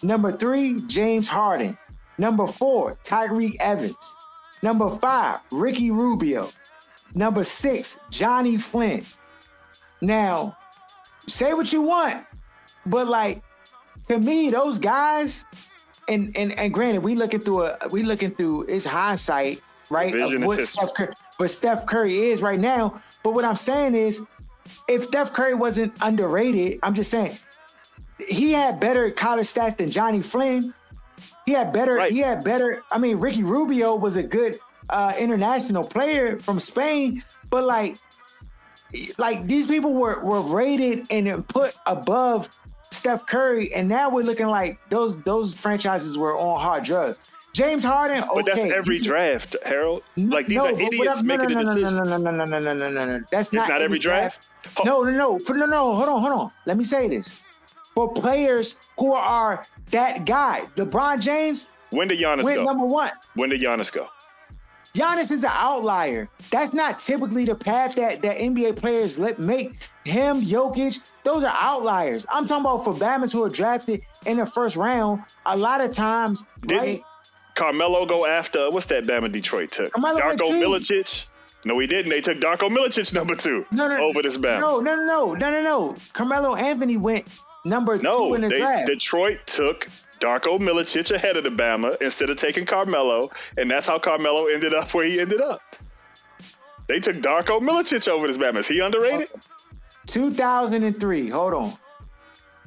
Number three, James Harden. Number four, Tyreke Evans. Number five, Ricky Rubio. Number six, Johnny Flynn. Now, say what you want, but like to me, those guys, and and and granted, we looking through a we looking through it's hindsight, right? Of what. Steph Curry, what Steph Curry is right now. But what I'm saying is, if Steph Curry wasn't underrated, I'm just saying he had better college stats than Johnny Flynn. He had better. Right. He had better. I mean, Ricky Rubio was a good uh, international player from Spain, but like, like these people were were rated and put above Steph Curry, and now we're looking like those those franchises were on hard drugs. James Harden, okay, But that's every draft, Harold. Like these no, are idiots I'm- no, making no, the no, decisions. No, no, no, no, no, no, no, no, no. That's It's not, not every draft. No, no, no. For no, no. Hold on, hold on. Let me say this. For players who are that guy, LeBron James When did Giannis went go? number one. when did Giannis go? Giannis is an outlier. That's not typically the path that, that NBA players let make. Him, Jokic, those are outliers. I'm talking about for Bama's who are drafted in the first round. A lot of times, Didn't right? Carmelo go after what's that Bama Detroit took? Carmelo Darko. Milicic. No, he didn't. They took Darko Milicic number two No, no, over this Bama. No, no, no, no, no, no, no. Carmelo Anthony went number two No, in the they, draft. Detroit took Darko Milicic ahead of the Bama instead of taking Carmelo, and that's how Carmelo ended up where he ended up. They took Darko Milicic over this Bama. Is he underrated? 2003. Hold on.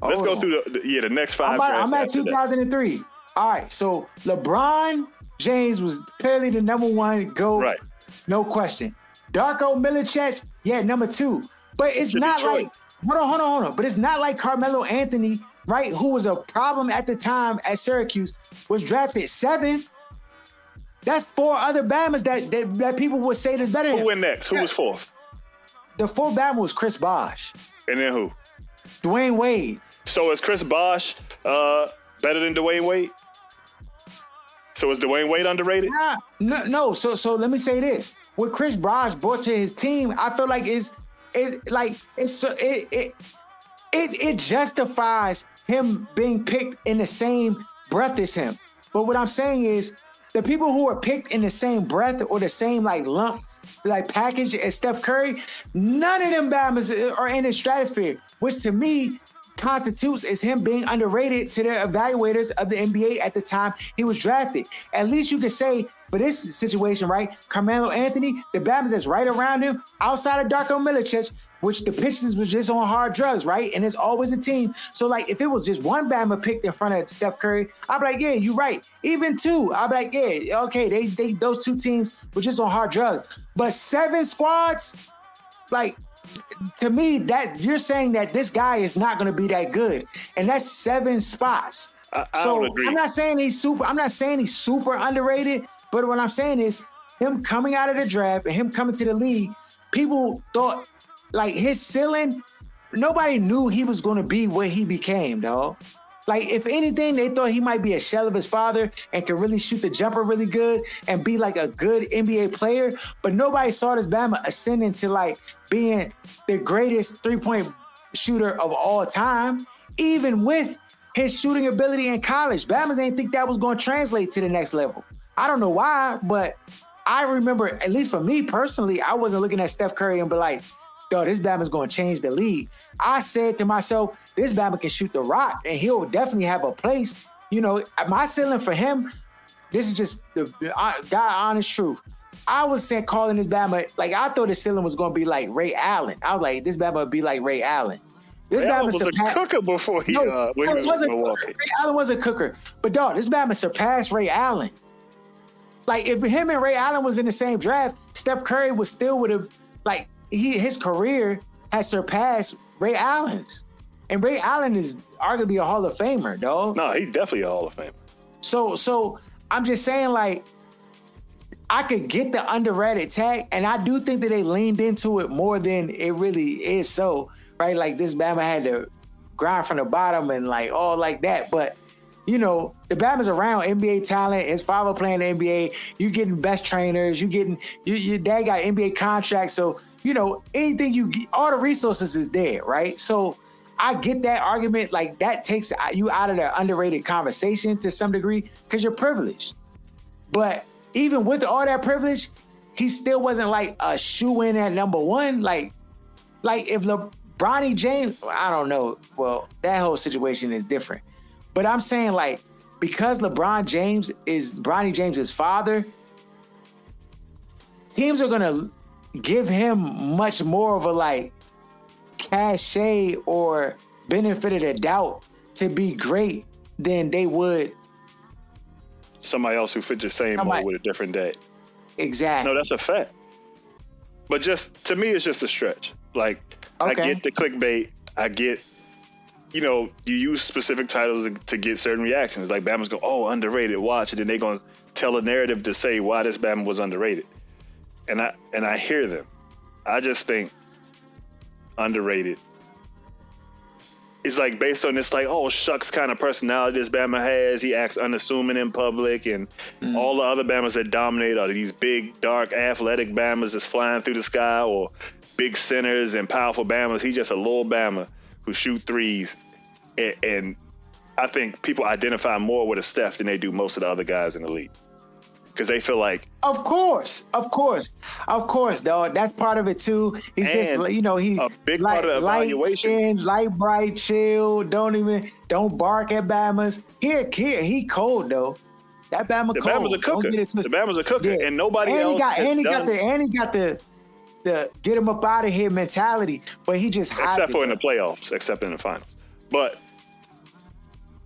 Let's go on. through the, the- yeah the next I'm, five I'm at after that. 2003. All right, so LeBron James was clearly the number one go, Right. no question. Darko Milicic, yeah, number two. But it's To not Detroit. like hold on, hold on, hold on. But it's not like Carmelo Anthony, right? Who was a problem at the time at Syracuse, was drafted seven. That's four other Bamas that that, that people would say is better. Who went next? Who was fourth? The four Bama was Chris Bosh, And then who? Dwyane Wade. So is Chris Bosh uh, better than Dwyane Wade? So is Dwyane Wade underrated? Nah, no, no. So, so let me say this: what Chris Bosh brought to his team, I feel like is is like it's it it it it justifies him being picked in the same breath as him. But what I'm saying is, the people who are picked in the same breath or the same like lump, like package as Steph Curry, none of them Bamas are in the stratosphere, which to me constitutes as him being underrated to the evaluators of the NBA at the time he was drafted. At least you could say for this situation, right? Carmelo Anthony, the Bamas that's right around him, outside of Darko Milicic, which the Pistons was just on hard drugs, right? And it's always a team. So like if it was just one Bama picked in front of Steph Curry, I'd be like, yeah, you're right. Even two, I'd be like, yeah, okay, they they those two teams were just on hard drugs. But seven squads, like to me, that you're saying that this guy is not going to be that good, and that's seven spots. I- I so. I'm not saying he's super. I'm not saying he's super underrated, but what I'm saying is him coming out of the draft and him coming to the league. People thought like his ceiling. Nobody knew he was to be what he became, dog. Like, if anything, they thought he might be a shell of his father and could really shoot the jumper really good and be like a good NBA player. But nobody saw this Bama ascending to like being the greatest three point shooter of all time, even with his shooting ability in college. Bama's ain't think that was going to translate to the next level. I don't know why, but I remember, at least for me personally, I wasn't looking at Steph Curry and be like, yo, this Bama's going to change the league. I said to myself, this Bama can shoot the rock and he'll definitely have a place. You know, my ceiling for him, this is just the uh, God honest truth. I was saying calling this Bama, like I thought the ceiling was going to be like Ray Allen. I was like, this Bama would be like Ray Allen. This Ray Allen Bama was a cooker before he, no, uh, when he was with wasn't. Milwaukee. Ray Allen was a cooker, but dog, this Bama surpassed Ray Allen. Like if him and Ray Allen was in the same draft, Steph Curry was still would have like he his career has surpassed Ray Allen's. And Ray Allen is arguably a Hall of Famer, dog. No, he's definitely a Hall of Famer. So so I'm just saying, like, I could get the underrated tag, and I do think that they leaned into it more than it really is so, right? Like this Bama had to grind from the bottom and like all like that. But you know, the Bama's around NBA talent. His father playing the NBA. You getting best trainers. You getting you, your dad got NBA contracts. So you know anything you get, all the resources is there, right? So I get that argument. Like that takes you out of the underrated conversation to some degree because you're privileged. But even with all that privilege, he still wasn't like a shoe in at number one. Like, like if LeBronny James, I don't know. Well, that whole situation is different. But I'm saying like because LeBron James is Bronny James's father, teams are gonna give him much more of a like cachet or benefit of the doubt to be great than they would somebody else who fit the same mold with a different day. Exactly. No, that's a fact. But just to me, it's just a stretch. Like okay. I get the clickbait. I get, you know, you use specific titles to, to get certain reactions. Like Bama's go, oh, underrated. Watch, it, and then they're gonna tell a narrative to say why this Bama was underrated. And I and I hear them. I just think underrated It's like based on this like oh shucks kind of personality this Bama has. He acts unassuming in public, and mm. all the other Bamas that dominate are these big, dark, athletic Bamas that's flying through the sky, or big centers and powerful Bamas. He's just a little Bama who shoot threes, and, and I think people identify more with a Steph than they do most of the other guys in the league because they feel like of course of course of course though that's part of it too he's just you know he a big light, part of the evaluation light, skin, light bright chill don't even don't bark at bamas here here he cold though that Bama the cold. Bama's a cooker. The Bama's a cooker, yeah. and nobody and else. He got, and he done. got the and he got the the get him up out of here mentality, but he just except for in the playoffs, except in the finals. But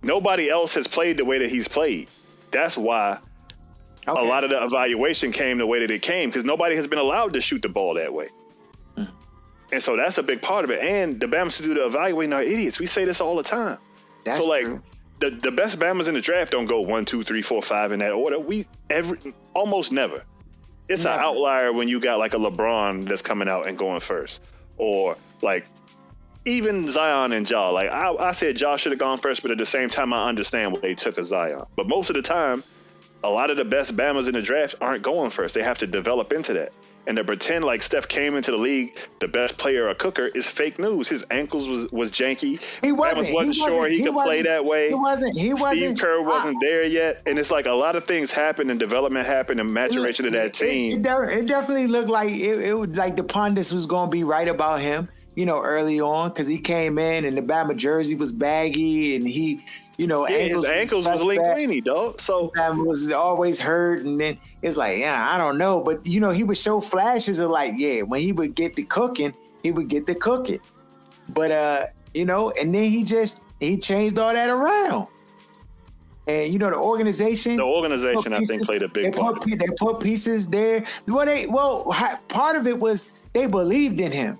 nobody else has played the way that he's played. That's why Okay. A lot of the evaluation came the way that it came because nobody has been allowed to shoot the ball that way. Mm. And so that's a big part of it. And the Bama's to do the evaluating are idiots. We say this all the time. That's so like true. the the best Bama's in the draft don't go one, two, three, four, five in that order. We every almost never. It's never. an outlier when you got like a LeBron that's coming out and going first, or like even Zion and Ja. Like I, I said, Ja should have gone first, but at the same time, I understand what they took a Zion. But most of the time, a lot of the best Bamas in the draft aren't going first. They have to develop into that. And to pretend like Steph came into the league the best player or cooker is fake news. His ankles was was janky. He wasn't, wasn't he sure wasn't, he, he could play that way. He wasn't. He wasn't. Steve Kerr wasn't I, there yet, and it's like a lot of things happened and development happened and maturation of that team. It, it, it, definitely looked like it, it was like the pundits was going to be right about him you know, early on because he came in and the Bama jersey was baggy and he, you know, yeah, ankles his ankles was, linguini, dog. So Bama was always hurt, and then it's like, yeah, I don't know, but you know, he would show flashes of like, yeah, when he would get the cooking, he would get the cooking, but uh, you know, and then he just he changed all that around. And you know the organization. The organization, pieces, I think, played a big they part. Put, they put pieces there. Well, they well part of it was they believed in him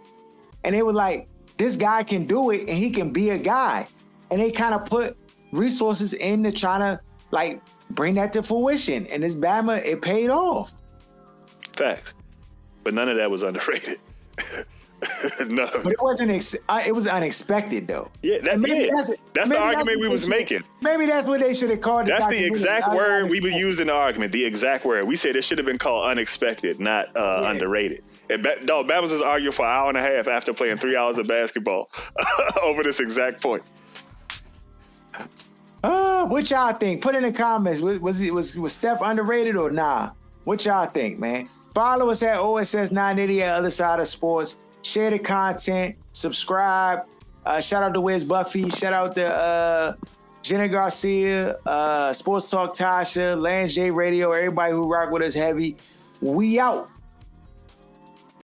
and they were like, this guy can do it and he can be a guy. And they kind of put resources into trying to like bring that to fruition. And this Bama, it paid off. Facts. But none of that was underrated. no. But it wasn't. Ex- uh, it was unexpected though. Yeah, that, yeah. that's, that's the argument that's we was making. Maybe that's what they should have called it. That's the exact word we were using in the argument. The exact word we said it should have been called unexpected, not uh, yeah. underrated. And ba- dog, Bama was arguing for an hour and a half after playing three hours of basketball over this exact point. Uh, what y'all think? Put in the comments. Was, it was was Steph underrated or nah? What y'all think, man? Follow us at OSS 980 at Other Side of Sports. Share the content. Subscribe. Uh, shout out to Wiz Buffy. Shout out to uh, Jenna Garcia, uh, Sports Talk Tasha, Lance J Radio, everybody who rock with us heavy. We out.